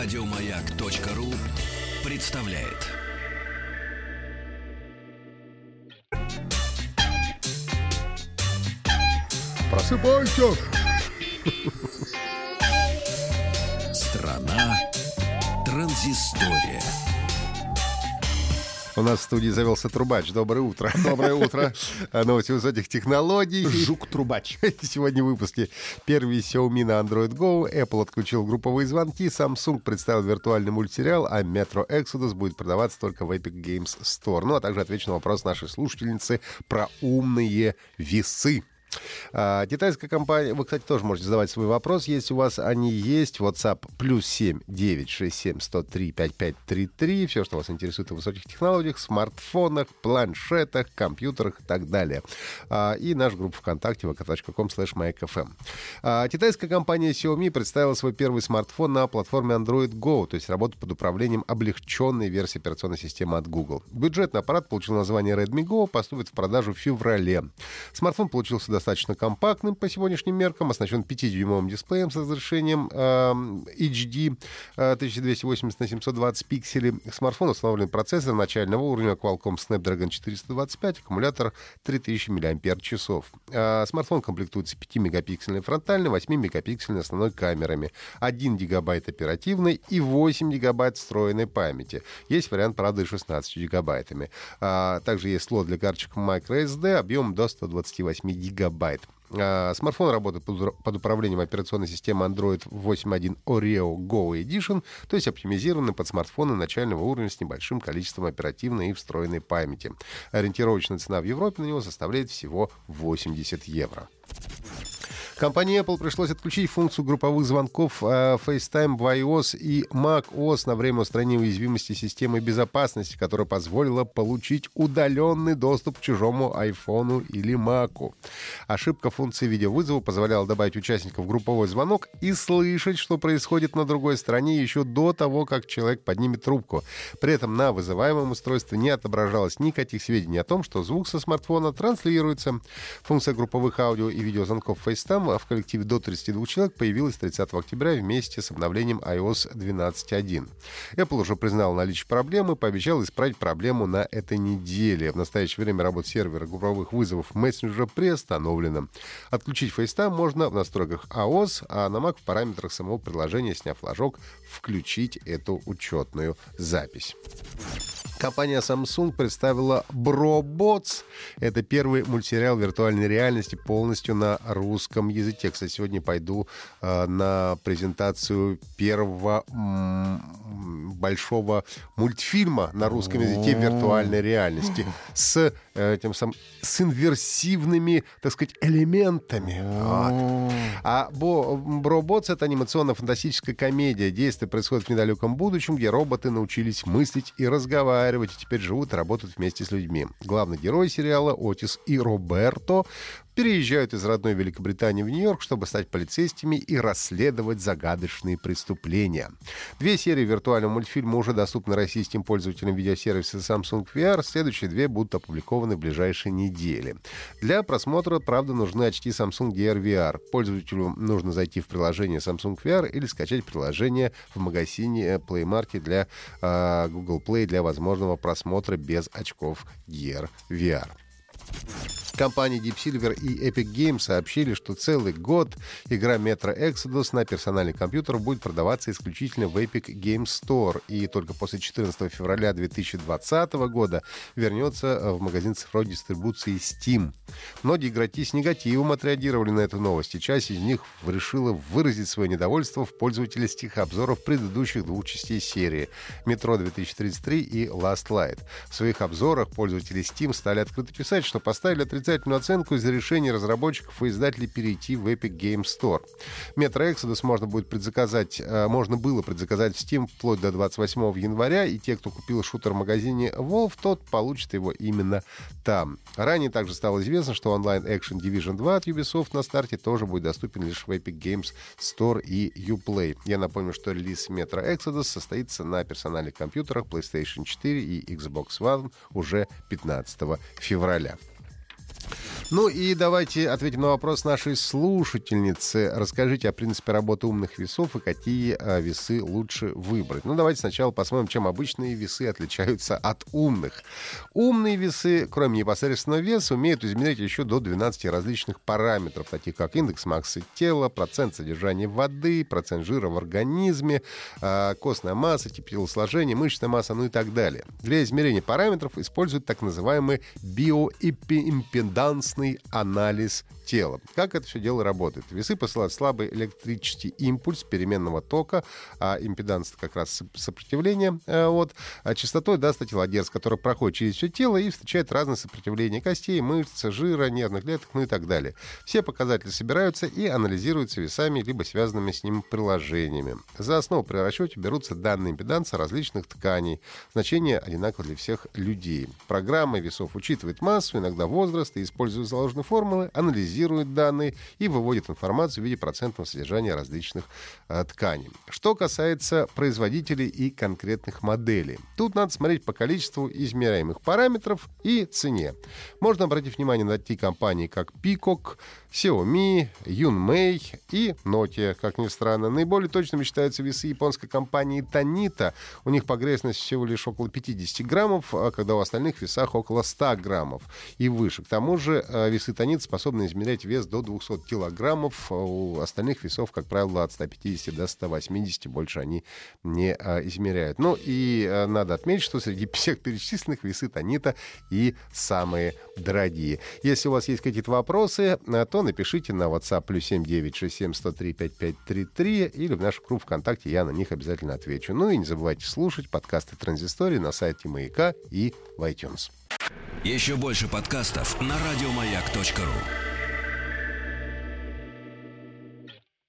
Радиомаяк.ру представляет. Просыпайся! Страна транзистория. У нас в студии завелся трубач. Доброе утро. Доброе утро. Новости высоких технологий. Жук-трубач. Сегодня в выпуске первый Xiaomi на Android Go, Apple отключил групповые звонки, Samsung представил виртуальный мультсериал, а Metro Exodus будет продаваться только в Epic Games Store. Ну, а также отвечу на вопрос нашей слушательницы про умные весы. А, китайская компания, вы, кстати, тоже можете задавать свой вопрос, если у вас они есть. WhatsApp плюс 7 967 103 5533. Все, что вас интересует в высоких технологиях, смартфонах, планшетах, компьютерах и так далее. А, и наш группа ВКонтакте vk.com slash myfm. А, китайская компания Xiaomi представила свой первый смартфон на платформе Android Go, то есть работу под управлением облегченной версии операционной системы от Google. Бюджетный аппарат получил название Redmi Go, поступит в продажу в феврале. Смартфон получился достаточно компактным по сегодняшним меркам, оснащен 5-дюймовым дисплеем с разрешением э, HD э, 1280 на 720 пикселей. Смартфон установлен процессор начального уровня Qualcomm Snapdragon 425, аккумулятор 3000 мАч. Э, смартфон комплектуется 5-мегапиксельной фронтальной, 8-мегапиксельной основной камерами, 1 гигабайт оперативной и 8 гигабайт встроенной памяти. Есть вариант, правда, и 16 гигабайтами. А, также есть слот для карточек microSD объемом до 128 гигабайт гигабайт. А, смартфон работает под управлением операционной системы Android 8.1 Oreo Go Edition, то есть оптимизированный под смартфоны начального уровня с небольшим количеством оперативной и встроенной памяти. Ориентировочная цена в Европе на него составляет всего 80 евро. Компании Apple пришлось отключить функцию групповых звонков э, FaceTime в iOS и macOS на время устранения уязвимости системы безопасности, которая позволила получить удаленный доступ к чужому iPhone или Mac. Ошибка функции видеовызова позволяла добавить участников в групповой звонок и слышать, что происходит на другой стороне еще до того, как человек поднимет трубку. При этом на вызываемом устройстве не отображалось никаких сведений о том, что звук со смартфона транслируется. Функция групповых аудио и видеозвонков FaceTime в коллективе до 32 человек появилась 30 октября вместе с обновлением iOS 12.1. Apple уже признал наличие проблемы, пообещал исправить проблему на этой неделе. В настоящее время работа сервера групповых вызовов мессенджера приостановлена. Отключить FaceTime можно в настройках iOS, а на Mac в параметрах самого приложения, сняв флажок, включить эту учетную запись. Компания Samsung представила Brobots. Это первый мультсериал виртуальной реальности полностью на русском языке. Кстати, сегодня пойду э, на презентацию первого большого мультфильма на русском языке виртуальной реальности с э, этим сам с инверсивными, так сказать, элементами. Вот. А Brobots это анимационно-фантастическая комедия. Действие происходит в недалеком будущем, где роботы научились мыслить и разговаривать разговаривать и теперь живут и работают вместе с людьми. Главный герой сериала Отис и Роберто переезжают из родной Великобритании в Нью-Йорк, чтобы стать полицейскими и расследовать загадочные преступления. Две серии виртуального мультфильма уже доступны российским пользователям видеосервиса Samsung VR. Следующие две будут опубликованы в ближайшие недели. Для просмотра, правда, нужны очки Samsung Gear VR. Пользователю нужно зайти в приложение Samsung VR или скачать приложение в магазине Play Market для э, Google Play для возможного просмотра без очков Gear VR. Компании Deep Silver и Epic Games сообщили, что целый год игра Metro Exodus на персональный компьютер будет продаваться исключительно в Epic Games Store, и только после 14 февраля 2020 года вернется в магазин цифровой дистрибуции Steam. Многие игроки с негативом отреагировали на эту новость, и часть из них решила выразить свое недовольство в пользовательских обзоров предыдущих двух частей серии Metro 2033 и Last Light. В своих обзорах пользователи Steam стали открыто писать, что поставили отрицательные отрицательную оценку из-за решения разработчиков и издателей перейти в Epic Game Store. Metro Exodus можно будет предзаказать, э, можно было предзаказать в Steam вплоть до 28 января, и те, кто купил шутер в магазине Valve, тот получит его именно там. Ранее также стало известно, что онлайн Action Division 2 от Ubisoft на старте тоже будет доступен лишь в Epic Games Store и Uplay. Я напомню, что релиз Metro Exodus состоится на персональных компьютерах PlayStation 4 и Xbox One уже 15 февраля. Ну и давайте ответим на вопрос нашей слушательницы. Расскажите о принципе работы умных весов и какие а, весы лучше выбрать. Ну давайте сначала посмотрим, чем обычные весы отличаются от умных. Умные весы, кроме непосредственного веса, умеют измерять еще до 12 различных параметров, таких как индекс массы тела, процент содержания воды, процент жира в организме, а, костная масса, тип телосложения, мышечная масса, ну и так далее. Для измерения параметров используют так называемый биоимпеданс комплексный анализ тела. Как это все дело работает? Весы посылают слабый электрический импульс переменного тока, а импеданс — как раз сопротивление, э, вот, а частотой даст статилодерс, который проходит через все тело и встречает разные сопротивления костей, мышц, жира, нервных клеток, ну и так далее. Все показатели собираются и анализируются весами, либо связанными с ним приложениями. За основу при расчете берутся данные импеданса различных тканей. Значение одинаково для всех людей. Программа весов учитывает массу, иногда возраст и, используя заложенные формулы, анализирует анализирует данные и выводит информацию в виде процентного содержания различных э, тканей. Что касается производителей и конкретных моделей. Тут надо смотреть по количеству измеряемых параметров и цене. Можно обратить внимание на такие компании, как Peacock, Xiaomi, Yunmei и Nokia. Как ни странно, наиболее точными считаются весы японской компании Tanita. У них погрешность всего лишь около 50 граммов, а когда у остальных весах около 100 граммов и выше. К тому же э, весы Tanita способны измерять вес до 200 килограммов. А у остальных весов, как правило, от 150 до 180. Больше они не а, измеряют. Ну и а, надо отметить, что среди всех перечисленных весы Танита и самые дорогие. Если у вас есть какие-то вопросы, то напишите на WhatsApp плюс 7967 103 5533 или в нашу группу ВКонтакте, я на них обязательно отвечу. Ну и не забывайте слушать подкасты Транзистории на сайте Маяка и в iTunes. Еще больше подкастов на радиомаяк.ру